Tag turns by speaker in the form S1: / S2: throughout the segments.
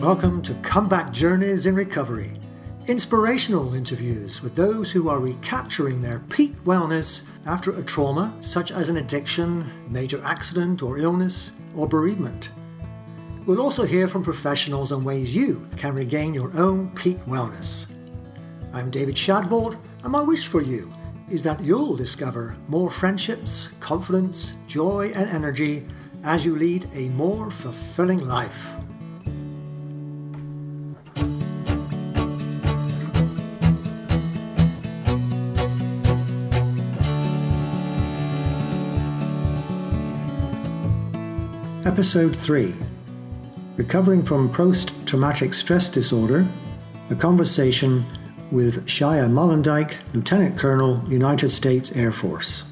S1: Welcome to Comeback Journeys in Recovery. Inspirational interviews with those who are recapturing their peak wellness after a trauma, such as an addiction, major accident or illness, or bereavement. We'll also hear from professionals on ways you can regain your own peak wellness. I'm David Shadbolt, and my wish for you is that you'll discover more friendships, confidence, joy, and energy as you lead a more fulfilling life. Episode 3 Recovering from Post Traumatic Stress Disorder A Conversation with Shia Molendyke, Lieutenant Colonel, United States Air Force.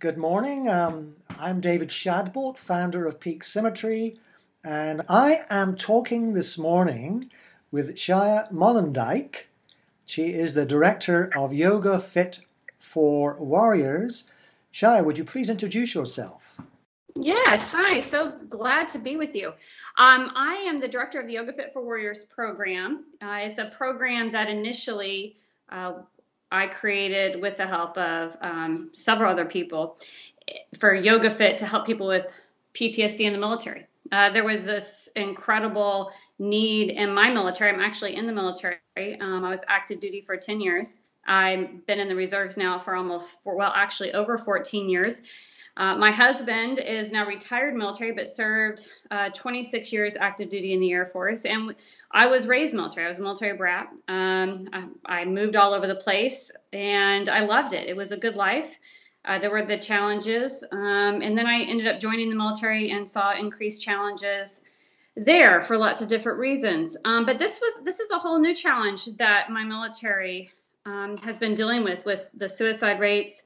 S1: Good morning. Um, I'm David Shadbolt, founder of Peak Symmetry, and I am talking this morning with Shia Molendyke. She is the director of Yoga Fit for Warriors. Shia, would you please introduce yourself?
S2: Yes, hi. So glad to be with you. Um, I am the director of the Yoga Fit for Warriors program. Uh, it's a program that initially uh, I created with the help of um, several other people for Yoga Fit to help people with PTSD in the military. Uh, there was this incredible need in my military. I'm actually in the military. Um, I was active duty for 10 years. I've been in the reserves now for almost, four, well, actually over 14 years. Uh, my husband is now retired military, but served uh, 26 years active duty in the Air Force. And I was raised military. I was a military brat. Um, I, I, moved all over the place, and I loved it. It was a good life. Uh, there were the challenges, um, and then I ended up joining the military and saw increased challenges there for lots of different reasons. Um, but this was this is a whole new challenge that my military um, has been dealing with with the suicide rates,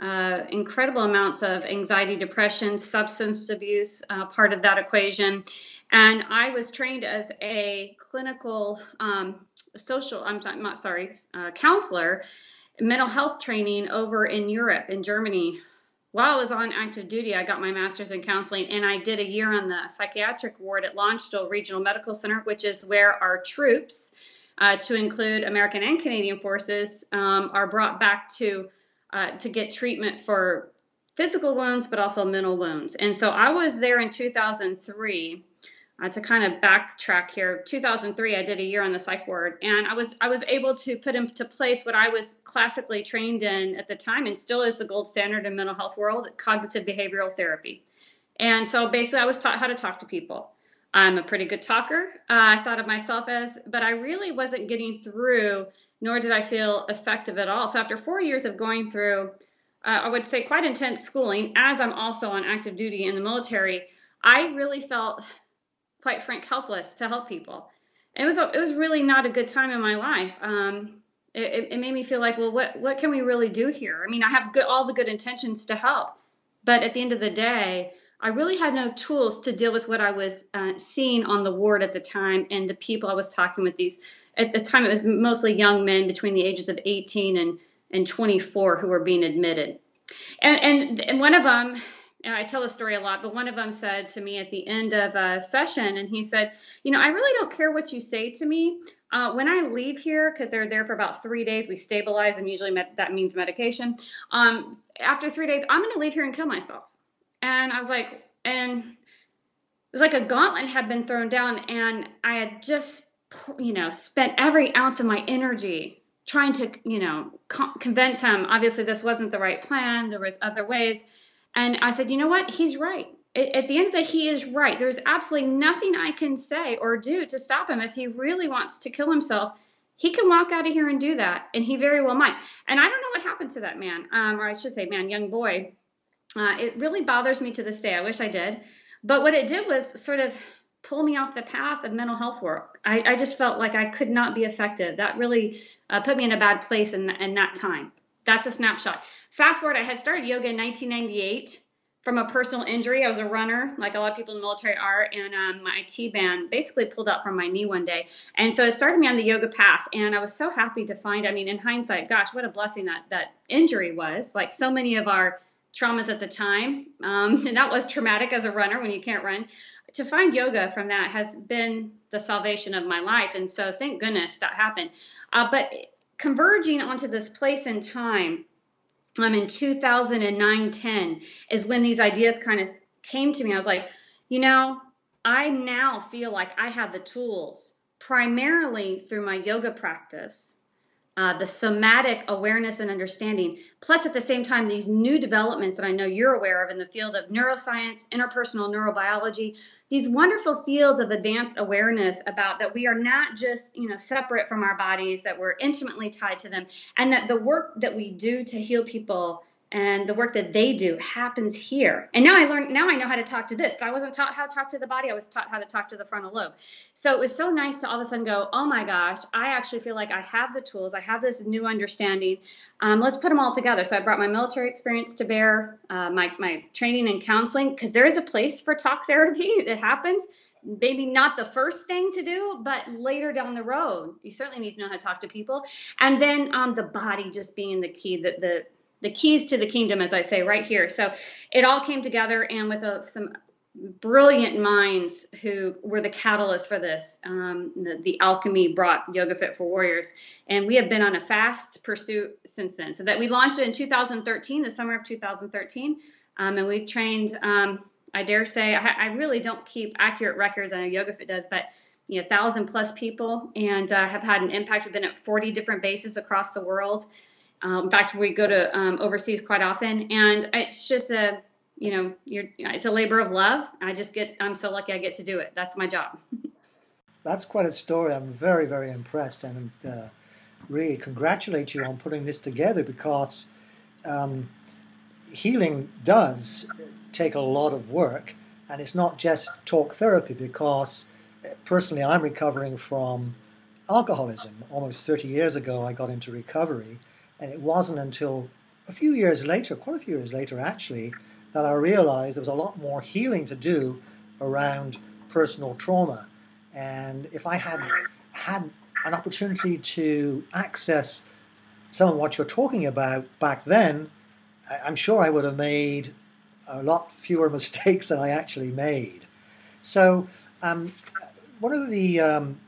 S2: uh, incredible amounts of anxiety, depression, substance abuse, uh, part of that equation. And I was trained as a clinical um, social, I'm not sorry, uh, counselor mental health training over in Europe, in Germany. While I was on active duty, I got my master's in counseling and I did a year on the psychiatric ward at Landstuhl Regional Medical Center, which is where our troops, uh, to include American and Canadian forces, um, are brought back to uh, to get treatment for physical wounds, but also mental wounds. And so I was there in 2003 uh, to kind of backtrack here 2003 i did a year on the psych ward and i was i was able to put into place what i was classically trained in at the time and still is the gold standard in mental health world cognitive behavioral therapy. And so basically i was taught how to talk to people. I'm a pretty good talker uh, i thought of myself as but i really wasn't getting through nor did i feel effective at all. So after four years of going through uh, i would say quite intense schooling as i'm also on active duty in the military i really felt quite frank, helpless to help people. It was a, it was really not a good time in my life. Um, it, it, made me feel like, well, what what can we really do here? I mean, I have good, all the good intentions to help, but at the end of the day, I really had no tools to deal with what I was uh, seeing on the ward at the time and the people I was talking with. These at the time, it was mostly young men between the ages of 18 and and 24 who were being admitted, and and, and one of them and I tell the story a lot, but one of them said to me at the end of a session, and he said, You know, I really don't care what you say to me. Uh, when I leave here, because they're there for about three days, we stabilize, and usually med- that means medication. Um, after three days, I'm going to leave here and kill myself. And I was like, and it was like a gauntlet had been thrown down, and I had just, you know, spent every ounce of my energy trying to, you know, con- convince him. Obviously, this wasn't the right plan. There was other ways and I said, you know what? He's right. At the end of the day, he is right. There's absolutely nothing I can say or do to stop him. If he really wants to kill himself, he can walk out of here and do that, and he very well might. And I don't know what happened to that man, um, or I should say, man, young boy. Uh, it really bothers me to this day. I wish I did. But what it did was sort of pull me off the path of mental health work. I, I just felt like I could not be effective. That really uh, put me in a bad place in, in that time that's a snapshot. Fast forward, I had started yoga in 1998 from a personal injury. I was a runner, like a lot of people in the military are, and um, my IT band basically pulled out from my knee one day. And so it started me on the yoga path, and I was so happy to find. I mean, in hindsight, gosh, what a blessing that that injury was. Like so many of our traumas at the time, um, and that was traumatic as a runner when you can't run. To find yoga from that has been the salvation of my life, and so thank goodness that happened. Uh, but converging onto this place in time, um, in 2009 10 is when these ideas kind of came to me. I was like, you know, I now feel like I have the tools primarily through my yoga practice uh, the somatic awareness and understanding, plus at the same time, these new developments that I know you're aware of in the field of neuroscience, interpersonal neurobiology, these wonderful fields of advanced awareness about that we are not just, you know, separate from our bodies, that we're intimately tied to them, and that the work that we do to heal people and the work that they do happens here. And now I learned, now I know how to talk to this, but I wasn't taught how to talk to the body. I was taught how to talk to the frontal lobe. So it was so nice to all of a sudden go, oh my gosh, I actually feel like I have the tools. I have this new understanding. Um, let's put them all together. So I brought my military experience to bear, uh, my, my training and counseling, because there is a place for talk therapy. It happens maybe not the first thing to do, but later down the road, you certainly need to know how to talk to people. And then um, the body just being the key, the, the the keys to the kingdom, as I say right here. So it all came together, and with a, some brilliant minds who were the catalyst for this. Um, the, the, alchemy brought Yoga Fit for Warriors, and we have been on a fast pursuit since then. So that we launched it in 2013, the summer of 2013, um, and we've trained. Um, I dare say I, I, really don't keep accurate records. I know Yoga Fit does, but you know, thousand plus people, and uh, have had an impact. We've been at 40 different bases across the world. Um, in fact, we go to um, overseas quite often, and it's just a you know, it's a labor of love. I just get I'm so lucky I get to do it. That's my job.
S1: That's quite a story. I'm very very impressed, and uh, really congratulate you on putting this together because um, healing does take a lot of work, and it's not just talk therapy. Because uh, personally, I'm recovering from alcoholism. Almost 30 years ago, I got into recovery and it wasn't until a few years later, quite a few years later actually, that I realized there was a lot more healing to do around personal trauma. And if I had had an opportunity to access some of what you're talking about back then, I'm sure I would have made a lot fewer mistakes than I actually made. So, um, one of the um,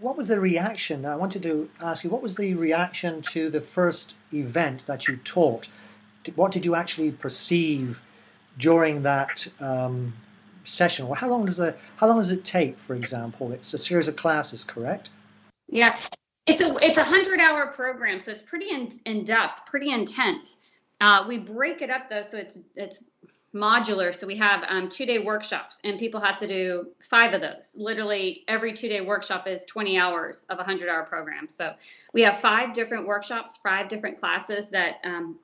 S1: what was the reaction? I wanted to ask you, what was the reaction to the first event that you taught? What did you actually perceive during that um, session? Or how long does a how long does it take? For example, it's a series of classes, correct?
S2: Yeah, it's a it's a hundred hour program, so it's pretty in, in depth, pretty intense. Uh, we break it up though, so it's it's modular. So we have um, two day workshops, and people have to do five of those. Literally, every two day workshop is 20 hours of a 100 hour program. So we have five different workshops, five different classes that um,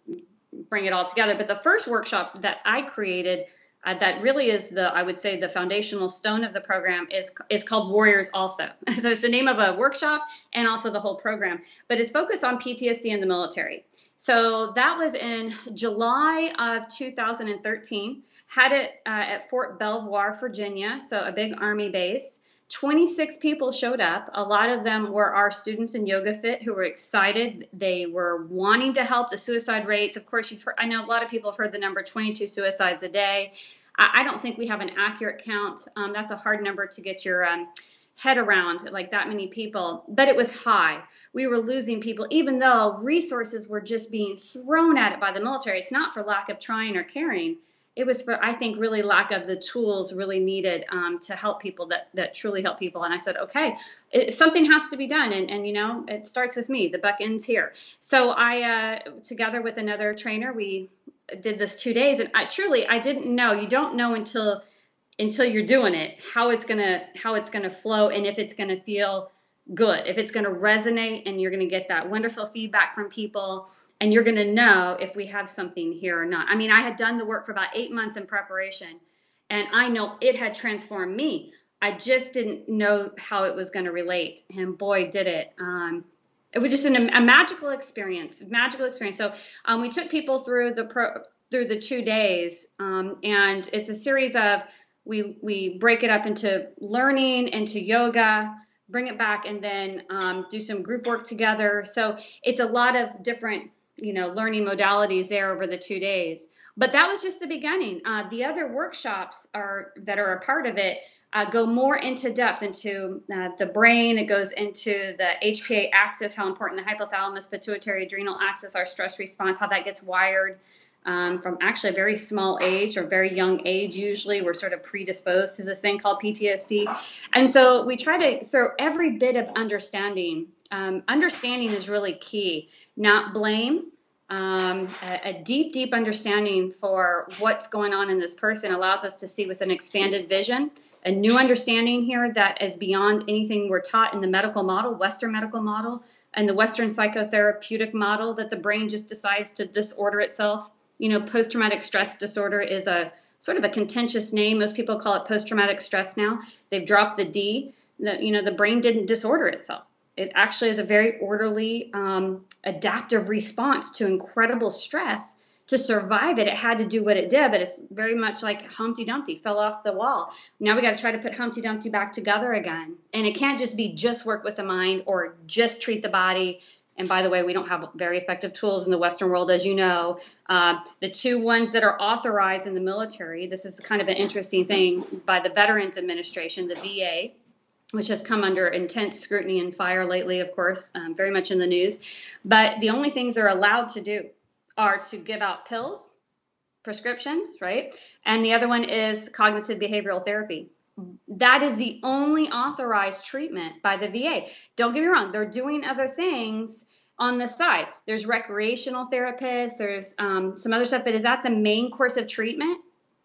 S2: bring it all together. But the first workshop that I created. Uh, that really is the I would say the foundational stone of the program is is called Warriors also. so it's the name of a workshop and also the whole program, but it's focused on PTSD in the military. So that was in July of 2013. Had it uh, at Fort Belvoir, Virginia, so a big Army base. 26 people showed up. A lot of them were our students in Yoga Fit who were excited. They were wanting to help the suicide rates. Of course, you've heard, I know a lot of people have heard the number 22 suicides a day. I, I don't think we have an accurate count. Um, that's a hard number to get your um, head around like that many people, but it was high. We were losing people, even though resources were just being thrown at it by the military. It's not for lack of trying or caring. It was for, I think, really lack of the tools really needed um, to help people that, that truly help people. And I said, okay, it, something has to be done. And, and, you know, it starts with me. The buck ends here. So I, uh, together with another trainer, we did this two days. And I truly, I didn't know. You don't know until – until you're doing it how it's going to how it's going to flow and if it's going to feel good if it's going to resonate and you're going to get that wonderful feedback from people and you're going to know if we have something here or not. I mean i had done the work for about eight months in preparation and i know it had transformed me. I just didn't know how it was going to relate and boy did it um, it was just an, a magical experience magical experience. So um, we took people through the pro through the two days um, and it's a series of we we break it up into learning, into yoga, bring it back, and then um, do some group work together. So it's a lot of different you know, learning modalities there over the two days. But that was just the beginning. Uh, the other workshops are that are a part of it uh, go more into depth into uh, the brain. It goes into the HPA axis, how important the hypothalamus, pituitary, adrenal axis, our stress response, how that gets wired. Um, from actually a very small age or very young age, usually we're sort of predisposed to this thing called PTSD. And so we try to throw every bit of understanding. Um, understanding is really key, not blame. Um, a, a, deep, deep understanding for what's going on in this person allows us to see with an expanded vision a new understanding here that is beyond anything we're taught in the medical model, Western medical model, and the Western psychotherapeutic model that the brain just decides to disorder itself. You know, post traumatic stress disorder is a sort of a contentious name. Most people call it post traumatic stress now. They've dropped the D. The, you know, the brain didn't disorder itself. It actually is a very orderly, um, adaptive response to incredible stress to survive it, it had to do what it did, but it's very much like Humpty Dumpty fell off the wall. Now we got to try to put Humpty Dumpty back together again. And it can't just be just work with the mind or just treat the body. And by the way, we don't have very effective tools in the Western world, as you know. Uh, the two ones that are authorized in the military, this is kind of an interesting thing by the Veterans Administration, the VA, which has come under intense scrutiny and fire lately, of course, um, very much in the news. But the only things they're allowed to do are to give out pills, prescriptions, right? And the other one is cognitive behavioral therapy. That is the only authorized treatment by the VA. Don't get me wrong, they're doing other things on the side. There's recreational therapists, there's um, some other stuff, but is that the main course of treatment?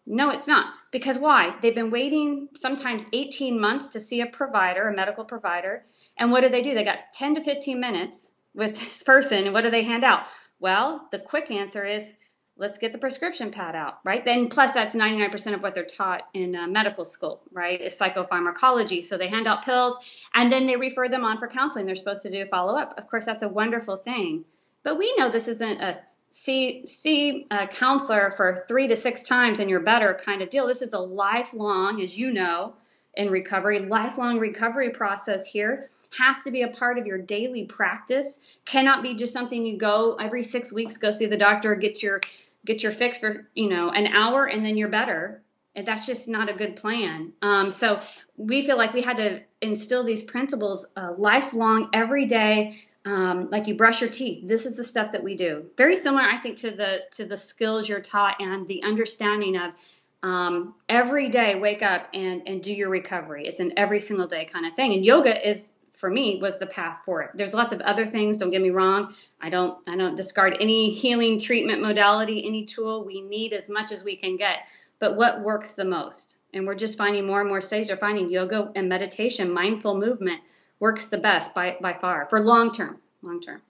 S2: No, it's not. Because why? They've been waiting sometimes 18 months to see a provider, a medical provider. And what do they do? They got 10 to 15 minutes with this person. And what do they hand out? Well, the quick answer is let's get the prescription pad out, right? Then plus that's 99% of what they're taught in uh, medical school, right? Is psychopharmacology. So they hand out pills and then they refer them on for counseling. They're supposed to do follow up. Of course, that's a wonderful thing. But we know this isn't a see see a counselor for three to six times and you're better kind of deal. This is a lifelong, as you know, in recovery, lifelong recovery process here has to be a part of your daily practice. Cannot be just something you go every six weeks, go see the doctor, get your get your fix for you know an hour, and then you're better. That's just not a good plan. Um, so we feel like we had to instill these principles uh, lifelong, every day. Um, like you brush your teeth. This is the stuff that we do. Very similar, I think, to the to the skills you're taught and the understanding of um, every day wake up and and do your recovery it's an every single day kind of thing and yoga is for me was the path for it. There's lots of other things, don't get me wrong. I don't I don't discard any healing treatment modality, any tool. We need as much as we can get. But what works the most? And we're just finding more and more studies are finding yoga and meditation, mindful movement works the best by, by far for long term, long term.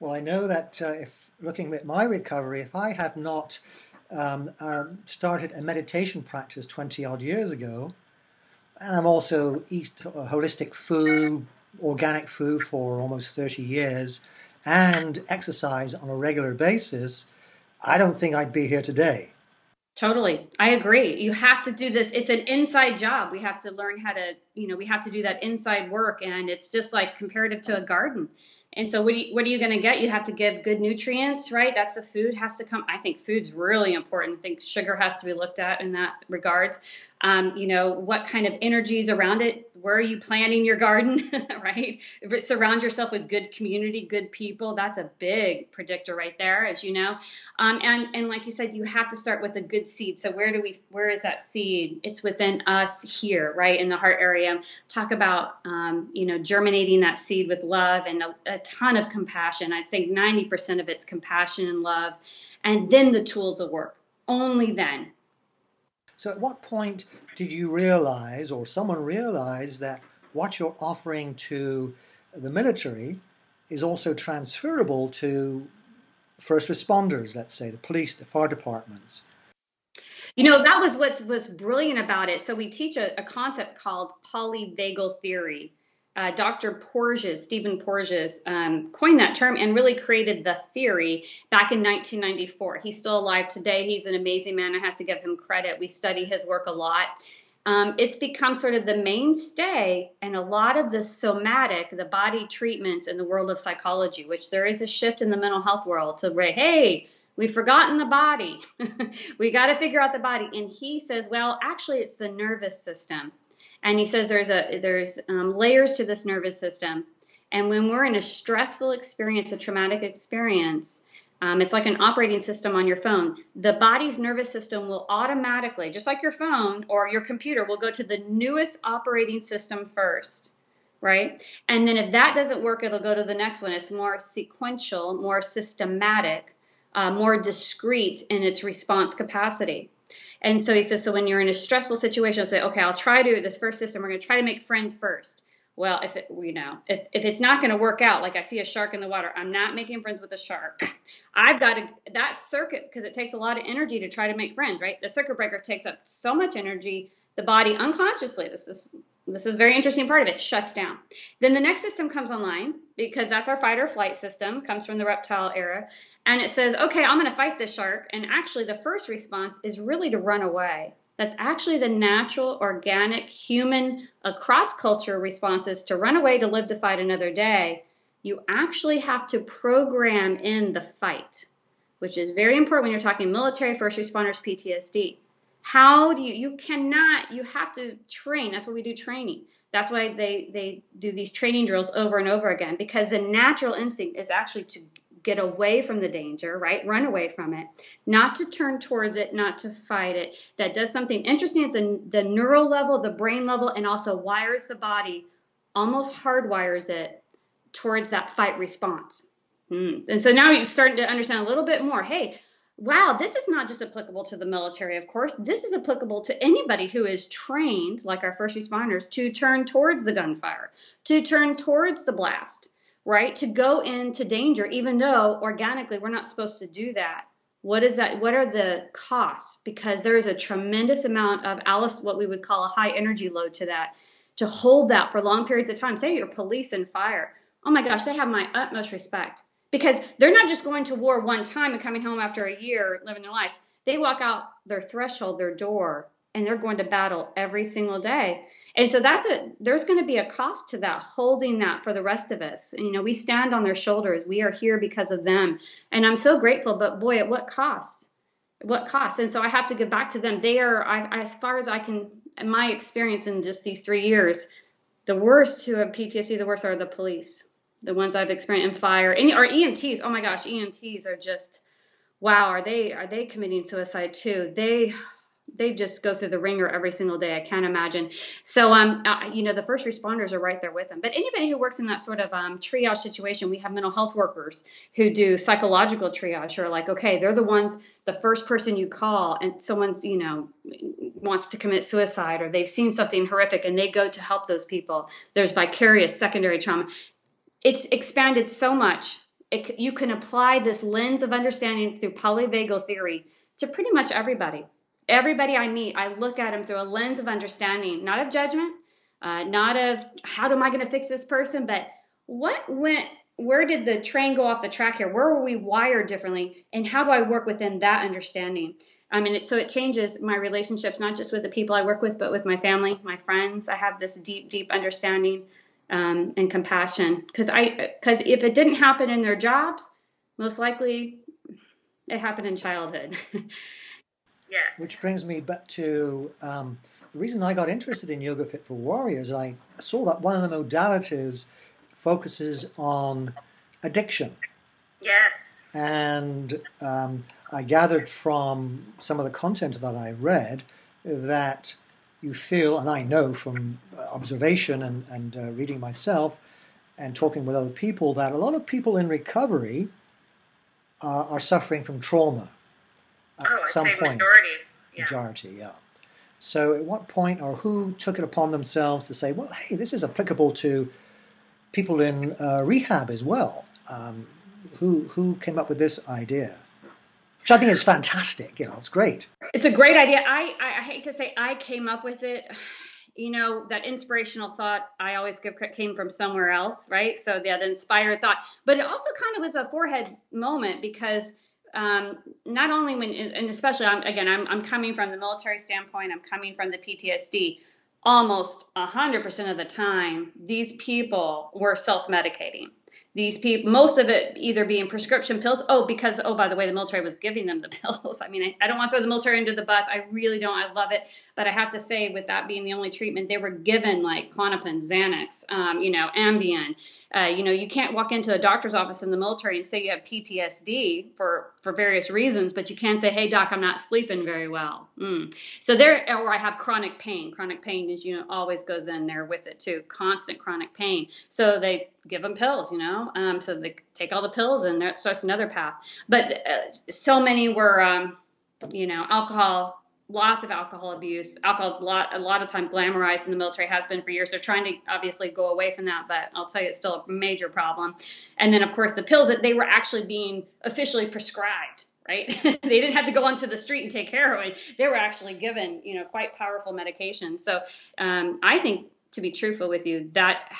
S1: Well, I know that uh, if looking at my recovery, if I had not um, uh, started a meditation practice 20 odd years ago, and I'm also eat holistic food, organic food for almost 30 years, and exercise on a regular basis, I don't think I'd be here today.
S2: Totally. I agree. You have to do this. It's an inside job. We have to learn how to, you know, we have to do that inside work. And it's just like comparative to a garden. And so what, you, what are you going to get? You have to give good nutrients, right? That's the food has to come. I think food's really important. I think sugar has to be looked at in that regards um, you know what kind of energies around it. Where are you planting your garden? Right? Surround yourself with good community good people. That's a big predictor right there as you know. Um, and and like you said you have to start with a good seed. So where do we where is that seed? It's within us here right in the heart area. Talk about um, you know germinating that seed with love and a, a ton of compassion. I'd say 90% of it's compassion and love. And then the tools will work. Only then
S1: so, at what point did you realize, or someone realize, that what you're offering to the military is also transferable to first responders, let's say the police, the fire departments?
S2: You know, that was what was brilliant about it. So, we teach a, a concept called polyvagal theory uh, Dr. Porges, Stephen Porges, um, coined that term and really created the theory back in 1994. He's still alive today. He's an amazing man. I have to give him credit. We study his work a lot. um, it's become sort of the mainstay and a lot of the somatic, the body treatments in the world of psychology, which there is a shift in the mental health world to hey, we've forgotten the body. we got to figure out the body. And he says, well, actually, it's the nervous system. And he says there's a there's um, layers to this nervous system. And when we're in a stressful experience, a traumatic experience, um, it's like an operating system on your phone. The body's nervous system will automatically, just like your phone or your computer, will go to the newest operating system first, right? And then if that doesn't work, it'll go to the next one. It's more sequential, more systematic, uh, more discrete in its response capacity. And so he says, so when you're in a stressful situation, I'll say, okay, I'll try to this first system. We're going to try to make friends first well if it you know if, if it's not going to work out like i see a shark in the water i'm not making friends with a shark i've got to that circuit because it takes a lot of energy to try to make friends right the circuit breaker takes up so much energy the body unconsciously this is this is very interesting part of it shuts down then the next system comes online because that's our fight or flight system comes from the reptile era and it says okay i'm going to fight this shark and actually the first response is really to run away that's actually the natural, organic, human, uh, across culture responses to run away, to live, to fight another day. You actually have to program in the fight, which is very important when you're talking military, first responders, PTSD. How do you, you cannot, you have to train. That's why we do training. That's why they, they do these training drills over and over again because the natural instinct is actually to get away from the danger, right? Run away from it, not to turn towards it, not to fight it. That does something interesting at the, the neural level, the brain level, and also wires the body, almost hardwires it towards that fight response. Mm. And so now you're starting to understand a little bit more. Hey, wow, this is not just applicable to the military, of course. This is applicable to anybody who is trained, like our first responders, to turn towards the gunfire, to turn towards the blast right? To go into danger, even though organically we're not supposed to do that. What is that? What are the costs? Because there is a tremendous amount of Alice, what we would call a high energy load to that. To hold that for long periods of time, say you're police and fire. Oh my gosh, they have my utmost respect because they're not just going to war one time and coming home after a year living their lives. They walk out their threshold, their door, and they're going to battle every single day. And so that's a there's going to be a cost to that holding that for the rest of us. You know, we stand on their shoulders. We are here because of them. And I'm so grateful, but boy, at what cost? What cost? And so I have to give back to them. They are I, as far as I can my experience in just these 3 years, the worst who have PTSD, the worst are the police. The ones I've experienced in fire. And or EMTs. Oh my gosh, EMTs are just wow, are they are they committing suicide too? They they just go through the wringer every single day. I can't imagine. So, um, you know, the first responders are right there with them. But anybody who works in that sort of um, triage situation, we have mental health workers who do psychological triage. Who are like, okay, they're the ones, the first person you call, and someone's, you know, wants to commit suicide or they've seen something horrific, and they go to help those people. There's vicarious secondary trauma. It's expanded so much. It, you can apply this lens of understanding through polyvagal theory to pretty much everybody everybody I meet, I look at them through a lens of understanding, not of judgment, uh, not of how am I going to fix this person, but what went, where did the train go off the track here? Where were we wired differently? And how do I work within that understanding? I mean, it, so it changes my relationships, not just with the people I work with, but with my family, my friends. I have this deep, deep understanding um, and compassion because I, because if it didn't happen in their jobs, most likely it happened in childhood.
S3: Yes.
S1: Which brings me back to um, the reason I got interested in Yoga Fit for Warriors. I saw that one of the modalities focuses on addiction.
S3: Yes.
S1: And um, I gathered from some of the content that I read that you feel, and I know from observation and, and uh, reading myself and talking with other people, that a lot of people in recovery uh, are suffering from trauma
S3: oh, I'd some say point. Majority.
S1: Yeah. Majority, yeah. So, at what point, or who took it upon themselves to say, well, hey, this is applicable to people in uh, rehab as well? Um, who who came up with this idea? Which I think is fantastic. You know, it's great.
S2: It's a great idea. I, I, I hate to say I came up with it. You know, that inspirational thought I always give came from somewhere else, right? So that inspired thought, but it also kind of was a forehead moment because um, not only when, and especially I'm, again, I'm, I'm coming from the military standpoint, I'm coming from the PTSD. Almost 100% of the time, these people were self medicating these people, most of it either being prescription pills. Oh, because, oh, by the way, the military was giving them the pills. I mean, I, I, don't want to throw the military under the bus. I really don't. I love it. But I have to say, with that being the only treatment, they were given like Klonopin, Xanax, um, you know, Ambien. Uh, you know, you can't walk into a doctor's office in the military and say you have PTSD for, for various reasons, but you can't say, hey, doc, I'm not sleeping very well. Mm. So there, or I have chronic pain. Chronic pain is, you know, always goes in there with it too, constant chronic pain. So they give them pills, you know. Um, so they take all the pills, and that starts another path. But uh, so many were, um, you know, alcohol. Lots of alcohol abuse. Alcohol is a lot, a lot of time glamorized in the military. Has been for years. They're trying to obviously go away from that, but I'll tell you, it's still a major problem. And then, of course, the pills that they were actually being officially prescribed right? they didn't have to go onto the street and take heroin. They were actually given, you know, quite powerful medication. So um, I think, to be truthful with you, that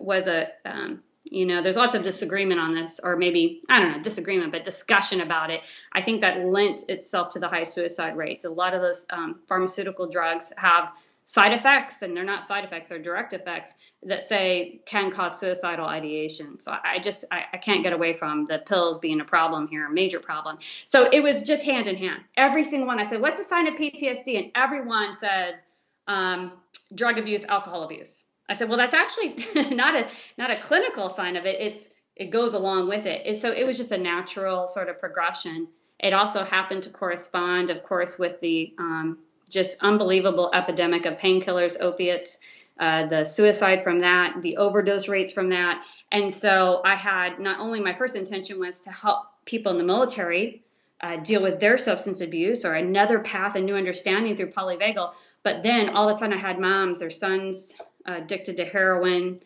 S2: was a um, you know there's lots of disagreement on this or maybe i don't know disagreement but discussion about it. I think that lent itself to the high suicide rates. A lot of those um, pharmaceutical drugs have side effects and they're not side effects they're direct effects that say can cause suicidal ideation. So i just I, I, can't get away from the pills being a problem here a major problem. So it was just hand in hand. Every single one i said what's a sign of ptsd and everyone said um, drug abuse alcohol abuse I said, well, that's actually not a not a clinical sign of it. It's it goes along with it. And so it was just a natural sort of progression. It also happened to correspond, of course, with the um, just unbelievable epidemic of painkillers, opiates, uh, the suicide from that, the overdose rates from that. And so I had not only my first intention was to help people in the military uh, deal with their substance abuse or another path, a new understanding through polyvagal, but then all of a sudden I had moms or sons addicted to heroin.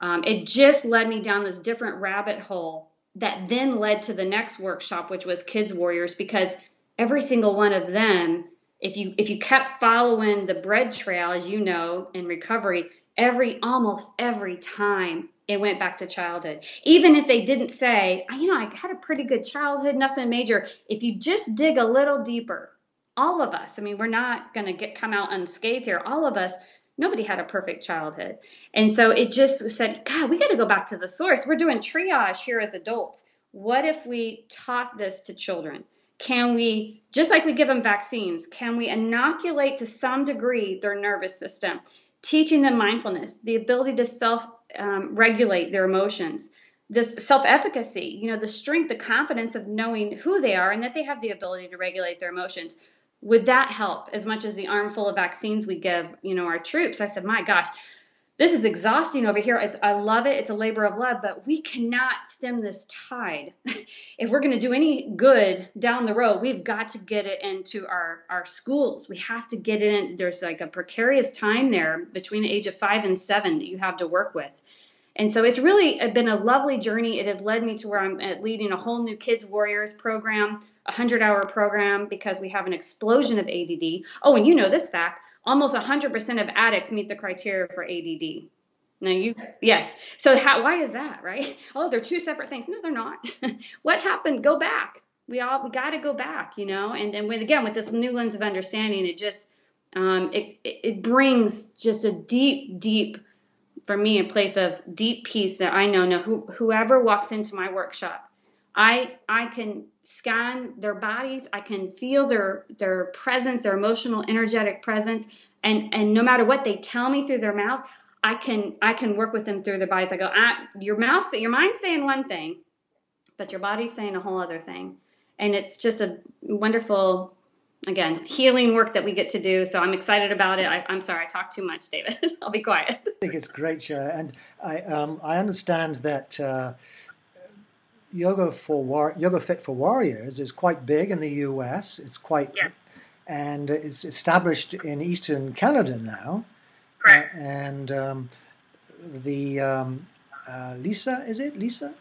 S2: Um, it just led me down this different rabbit hole that then led to the next workshop, which was Kids Warriors, because every single one of them, if you if you kept following the bread trail, as you know, in recovery, every almost every time it went back to childhood. Even if they didn't say, you know, I had a pretty good childhood, nothing major. If you just dig a little deeper, all of us, I mean, we're not going to get come out unscathed here. All of us nobody had a perfect childhood. And so it just said, God, we got to go back to the source. We're doing triage here as adults. What if we taught this to children? Can we, just like we give them vaccines, can we inoculate to some degree their nervous system, teaching them mindfulness, the ability to self um, regulate their emotions, this self efficacy, you know, the strength, the confidence of knowing who they are and that they have the ability to regulate their emotions would that help? As much as the armful of vaccines we give you know our troops i said my gosh this is exhausting over here. It's i love it. It's a labor of love but we cannot stem this tide. If we're going to do any good down the road we've got to get it into our our schools. We have to get it in. There's like a precarious time there between the age of five and seven that you have to work with and so it's really been a lovely journey. It has led me to where I'm leading a whole new Kids Warriors program, a 100 hour program, because we have an explosion of ADD. Oh, and you know this fact almost 100% of addicts meet the criteria for ADD. Now you yes. So how why is that, right? Oh, they're two separate things. No, they're not. what happened? Go back. We all we got to go back, you know. And and with again with this new lens of understanding, it just um, it it brings just a deep deep for me a place of deep peace that I know no who, whoever walks into my workshop, I I can scan their bodies, I can feel their their presence, their emotional, energetic presence, and and no matter what they tell me through their mouth, I can I can work with them through their bodies. I go, ah, your mouth, your mind's saying one thing, but your body's saying a whole other thing, and it's just a wonderful again healing work that we get to do so i'm excited about it I, am sorry i talk too much david i'll be quiet i
S1: think it's great Sher. and i um, i understand that uh, yoga for war- yoga fit for warriors is quite big in the us it's quite
S3: yeah.
S1: and it's established in eastern canada now
S3: Correct.
S1: Uh, and um, the um, uh, lisa is it lisa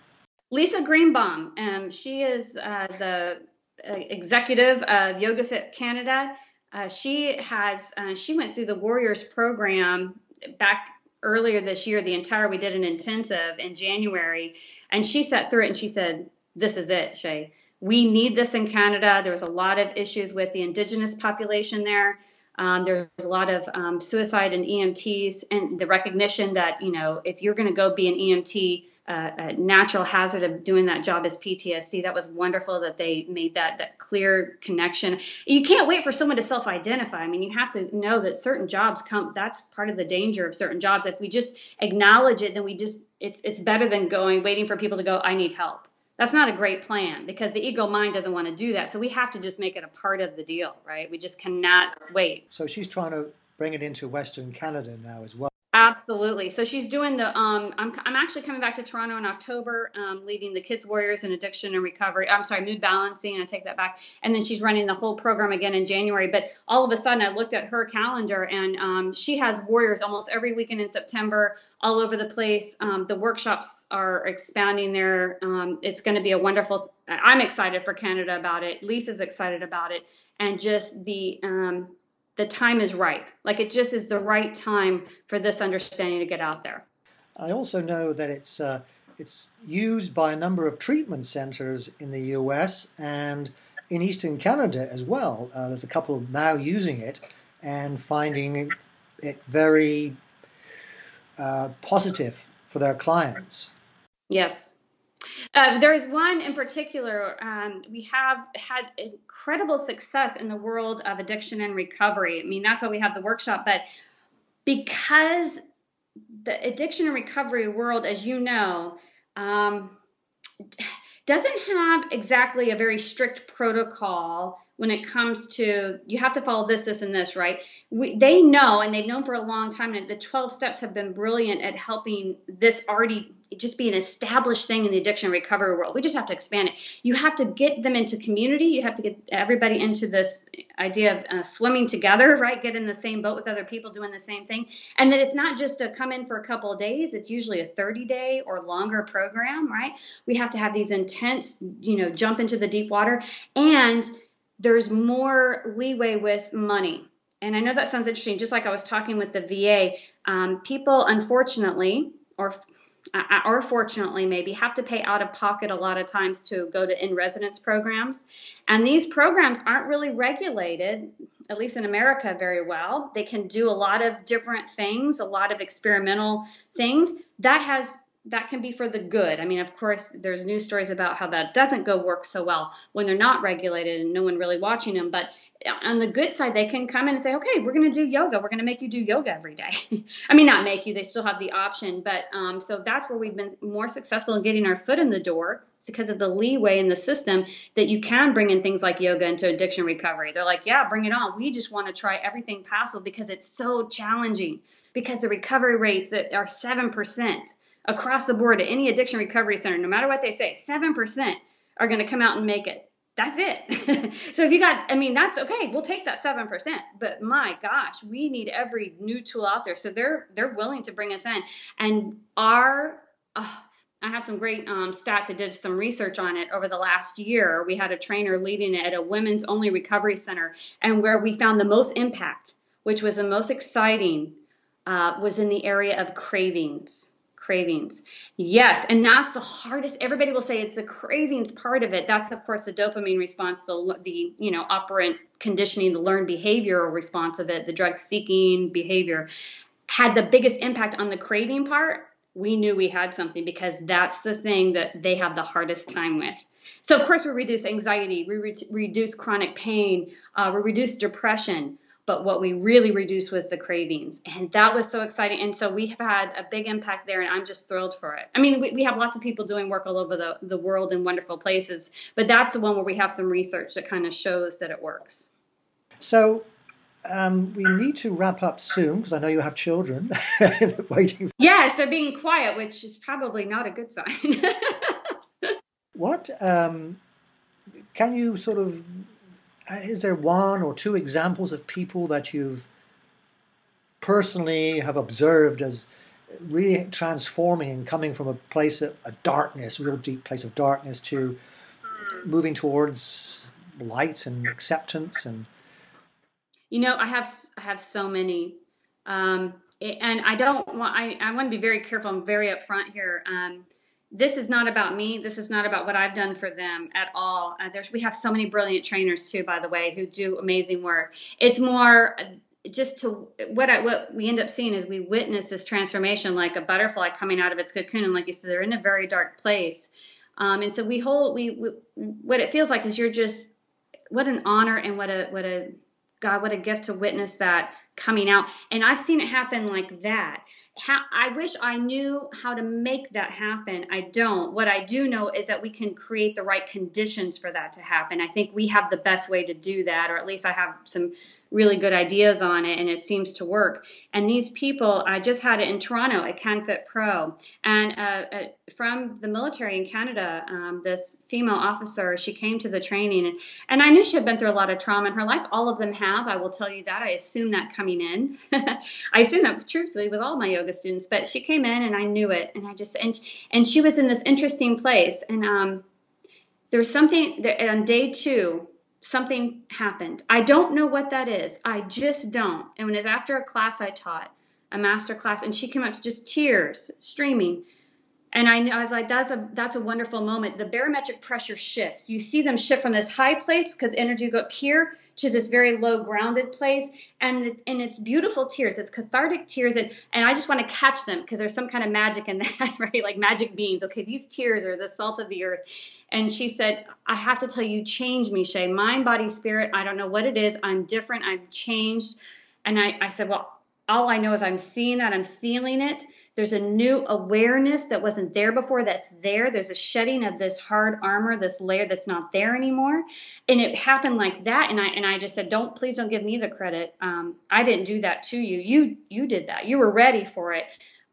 S2: lisa greenbaum um, she is uh, the executive of Yoga Fit Canada. Uh, she has uh, she went through the Warriors program back earlier this year. The entire we did an intensive in January, and she sat through it and she said, "This is it, Shay. We need this in Canada. There was a lot of issues with the indigenous population there. Um, there's a lot of um, suicide in EMTs, and the recognition that you know if you're going to go be an EMT, uh, a natural hazard of doing that job is PTSD. That was wonderful that they made that that clear connection. You can't wait for someone to self-identify. I mean, you have to know that certain jobs come. That's part of the danger of certain jobs. If we just acknowledge it, then we just it's it's better than going waiting for people to go. I need help that's not a great plan because the ego mind doesn't want to do that. So we have to just make it a part of the deal, right? We just cannot wait.
S1: So she's trying to bring it into Western Canada now as well.
S2: Absolutely. So she's doing the. Um, I'm I'm actually coming back to Toronto in October, um, leading the Kids Warriors in Addiction and Recovery. I'm sorry, Mood Balancing. I take that back. And then she's running the whole program again in January. But all of a sudden, I looked at her calendar, and um, she has Warriors almost every weekend in September, all over the place. Um, the workshops are expanding there. Um, it's going to be a wonderful. I'm excited for Canada about it. Lisa's excited about it, and just the um, the time is ripe. Like it just is the right time for this understanding to get out there.
S1: I also know that it's uh, it's used by a number of treatment centers in the U.S. and in Eastern Canada as well. Uh, there's a couple now using it and finding it very uh, positive for their clients.
S2: Yes, uh, there's one in particular. Um, we have had incredible success in the world of addiction and recovery. I mean, that's why we have the workshop. But because the addiction and recovery world, as you know, um, doesn't have exactly a very strict protocol when it comes to you have to follow this, this, and this, right? We, they know, and they've known for a long time, and the 12 steps have been brilliant at helping this already just be an established thing in the addiction recovery world. We just have to expand it. You have to get them into community. You have to get everybody into this idea of uh, swimming together, right? Get in the same boat with other people doing the same thing. And that it's not just to come in for a couple of days. It's usually a 30 day or longer program, right? We have to have these intense, you know, jump into the deep water. And there's more leeway with money. And I know that sounds interesting. Just like I was talking with the VA, um, people unfortunately, or or fortunately maybe have to pay out of pocket a lot of times to go to in residence programs. And these programs aren't really regulated at least in america very well. They can do a lot of different things a lot of experimental things. That has that can be for the good. I mean, of course, there's news stories about how that doesn't go work so well when they're not regulated and no one really watching them. But on the good side, they can come in and say, okay, we're going to do yoga. We're going to make you do yoga every day. I mean, not make you, they still have the option. But um, so that's where we've been more successful in getting our foot in the door. It's because of the leeway in the system that you can bring in things like yoga into addiction recovery. They're like, yeah, bring it on. We just want to try everything possible because it's so challenging because the recovery rates are 7% across the board at any addiction recovery center, no matter what they say, 7% are going to come out and make it. That's it. so if you got, I mean, that's okay. We'll take that 7%. But my gosh, we need every new tool out there. So they're, they're willing to bring us in. And our, oh, I have some great um, stats. I did some research on it over the last year. We had a trainer leading it at a women's only recovery center, and where we found the most impact, which was the most exciting, uh, was in the area of cravings cravings. Yes, and that's the hardest. Everybody will say it's the cravings part of it. That's of course the dopamine response, the the you know operant conditioning, the learned behavioral response of it, the drug seeking behavior, had the biggest impact on the craving part. We knew we had something because that's the thing that they have the hardest time with. So of course we reduce anxiety, we re- reduce chronic pain, uh, we reduce depression but what we really reduced was the cravings and that was so exciting and so we have had a big impact there and i'm just thrilled for it i mean we, we have lots of people doing work all over the, the world in wonderful places but that's the one where we have some research that kind of shows that it works
S1: so um, we need to wrap up soon because I know you have children waiting.
S2: For- Yes, they're being quiet, which is probably not a good sign.
S1: what um, can you sort of is there one or two examples of people that you've personally have observed as really transforming and coming from a place of a darkness, real deep place of darkness, to moving towards light and acceptance and
S2: you know i have i have so many. Um, and i don't want I, I want to be very careful. I'm very upfront here. Um, this is not about me. This is not about what I've done for them at all. Uh, there's we have so many brilliant trainers too, by the way, who do amazing work. It's more just to what I, what we end up seeing is we witness this transformation like a butterfly coming out of its cocoon, and like you said, they're in a very dark place. Um, and so we hold we, we what it feels like is you're just what an honor and what a what a God what a gift to witness that coming out. And I've seen it happen like that. How, I wish I knew how to make that happen. I don't. What I do know is that we can create the right conditions for that to happen. I think we have the best way to do that, or at least I have some really good ideas on it and it seems to work. And these people, I just had it in Toronto at CanFit Pro. And uh, uh, from the military in Canada, um, this female officer, she came to the training and, and I knew she had been through a lot of trauma in her life. All of them have, I will tell you that. I assume that coming in. I assume that truthfully with all my yoga students, but she came in and I knew it. And I just, and, and she was in this interesting place. And um, there was something that on day two, something happened. I don't know what that is. I just don't. And when it was after a class I taught, a master class, and she came up to just tears streaming. And I, I was like, that's a that's a wonderful moment. The barometric pressure shifts. You see them shift from this high place because energy go up here to this very low grounded place. And it, and it's beautiful tears. It's cathartic tears. And and i just want to catch them because there's some kind of magic in that right? Like magic beans okay these tears are the salt of the earth. And she said i have to tell you change me shay. Mind body spirit i don't know what it is. I'm different. I've changed. And i i said well all I know is I'm seeing that, I'm feeling it. There's a new awareness that wasn't there before that's there. There's a shedding of this hard armor, this layer that's not there anymore. And it happened like that. And I and I just said, Don't please don't give me the credit. Um, I didn't do that to you. You you did that. You were ready for it.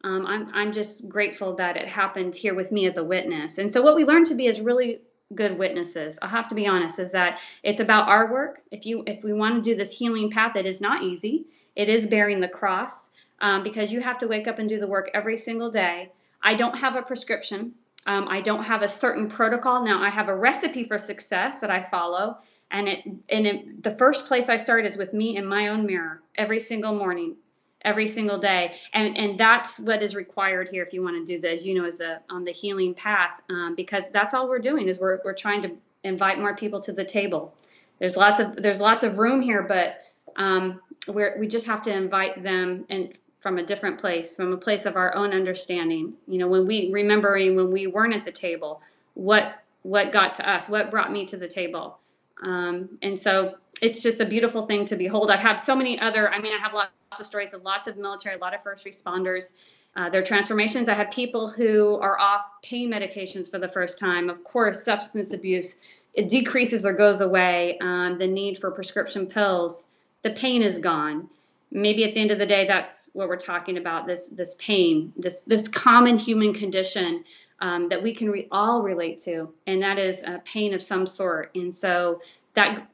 S2: Um, I'm I'm just grateful that it happened here with me as a witness. And so what we learned to be is really good witnesses. i'll have to be honest, is that it's about our work. If you if we want to do this healing path, it is not easy it is bearing the cross um, because you have to wake up and do the work every single day. I don't have a prescription. Um, I don't have a certain protocol. Now I have a recipe for success that I follow, and it and it, the first place I start is with me in my own mirror every single morning, every single day, and and that's what is required here if you want to do this. You know, as a on the healing path, um, because that's all we're doing is we're we're trying to invite more people to the table. There's lots of there's lots of room here, but um, we just have to invite them and from a different place, from a place of our own understanding. You know, when we remembering when we weren't at the table, what what got to us, what brought me to the table, um, and so it's just a beautiful thing to behold. I have so many other. I mean, I have lots of stories of lots of military, a lot of first responders. Uh, their transformations. I have people who are off pain medications for the first time. Of course, substance abuse it decreases or goes away. Um, the need for prescription pills the pain is gone. Maybe at the end of the day that's what we're talking about this this pain this this common human condition um, that we can re- all relate to and that is a pain of some sort. And so that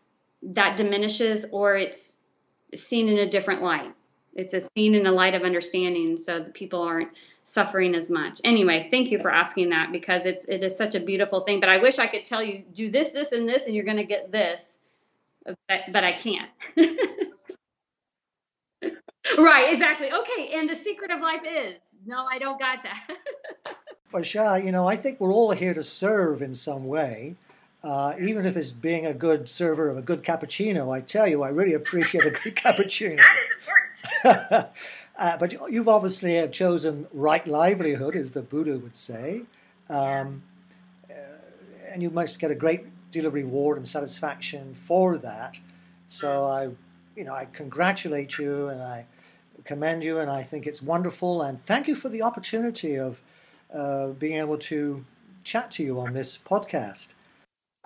S2: that diminishes or it's seen in a different light. It's a seen in a light of understanding so the people aren't suffering as much. Anyways thank you for asking that because it's it is such a beautiful thing but i wish i could tell you do this this and this and you're going to get this but, but i can't right, exactly. Okay, and the secret of life is no, I don't got that.
S1: well, Shah, you know, I think we're all here to serve in some way. Uh, even if it's being a good server of a good cappuccino, I tell you, I really appreciate a good cappuccino.
S3: that is important.
S1: uh, but you've obviously have chosen right livelihood, as the Buddha would say, um, uh, and you must get a great deal of reward and satisfaction for that. So I, you know, I congratulate you and I commend you, and I think it's wonderful. And thank you for the opportunity of uh, being able to chat to you on this podcast.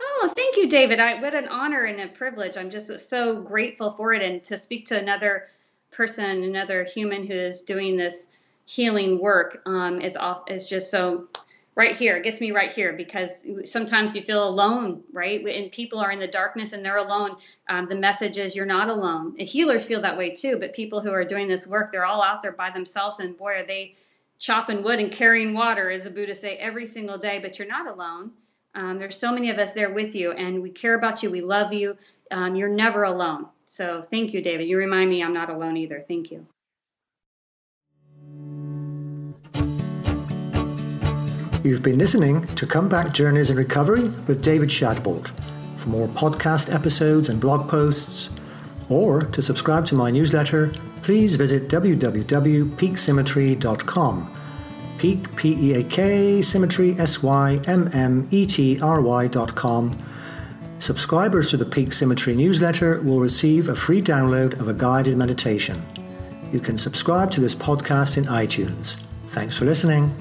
S2: Oh, thank you, David. I, what an honor and a privilege. I'm just so grateful for it, and to speak to another person, another human who is doing this healing work um, is off is just so right here. It gets me right here because sometimes you feel alone right? And people are in the darkness and they're alone um, the message is you're not alone. And healers feel that way too but people who are doing this work they're all out there by themselves and boy are they chopping wood and carrying water as the buddha say every single day but you're not alone. Um, there's so many of us there with you and we care about you. We love you. Um, you're never alone. So thank you david. You remind me i'm not alone either. Thank you
S1: You've been listening to Comeback Journeys in Recovery with David Shadbolt. For more podcast episodes and blog posts, or to subscribe to my newsletter, please visit www.peaksymmetry.com. Peak, P-E-A-K, Symmetry, S-Y-M-M-E-T-R-Y dot com. Subscribers to the Peak Symmetry newsletter will receive a free download of a guided meditation. You can subscribe to this podcast in iTunes. Thanks for listening.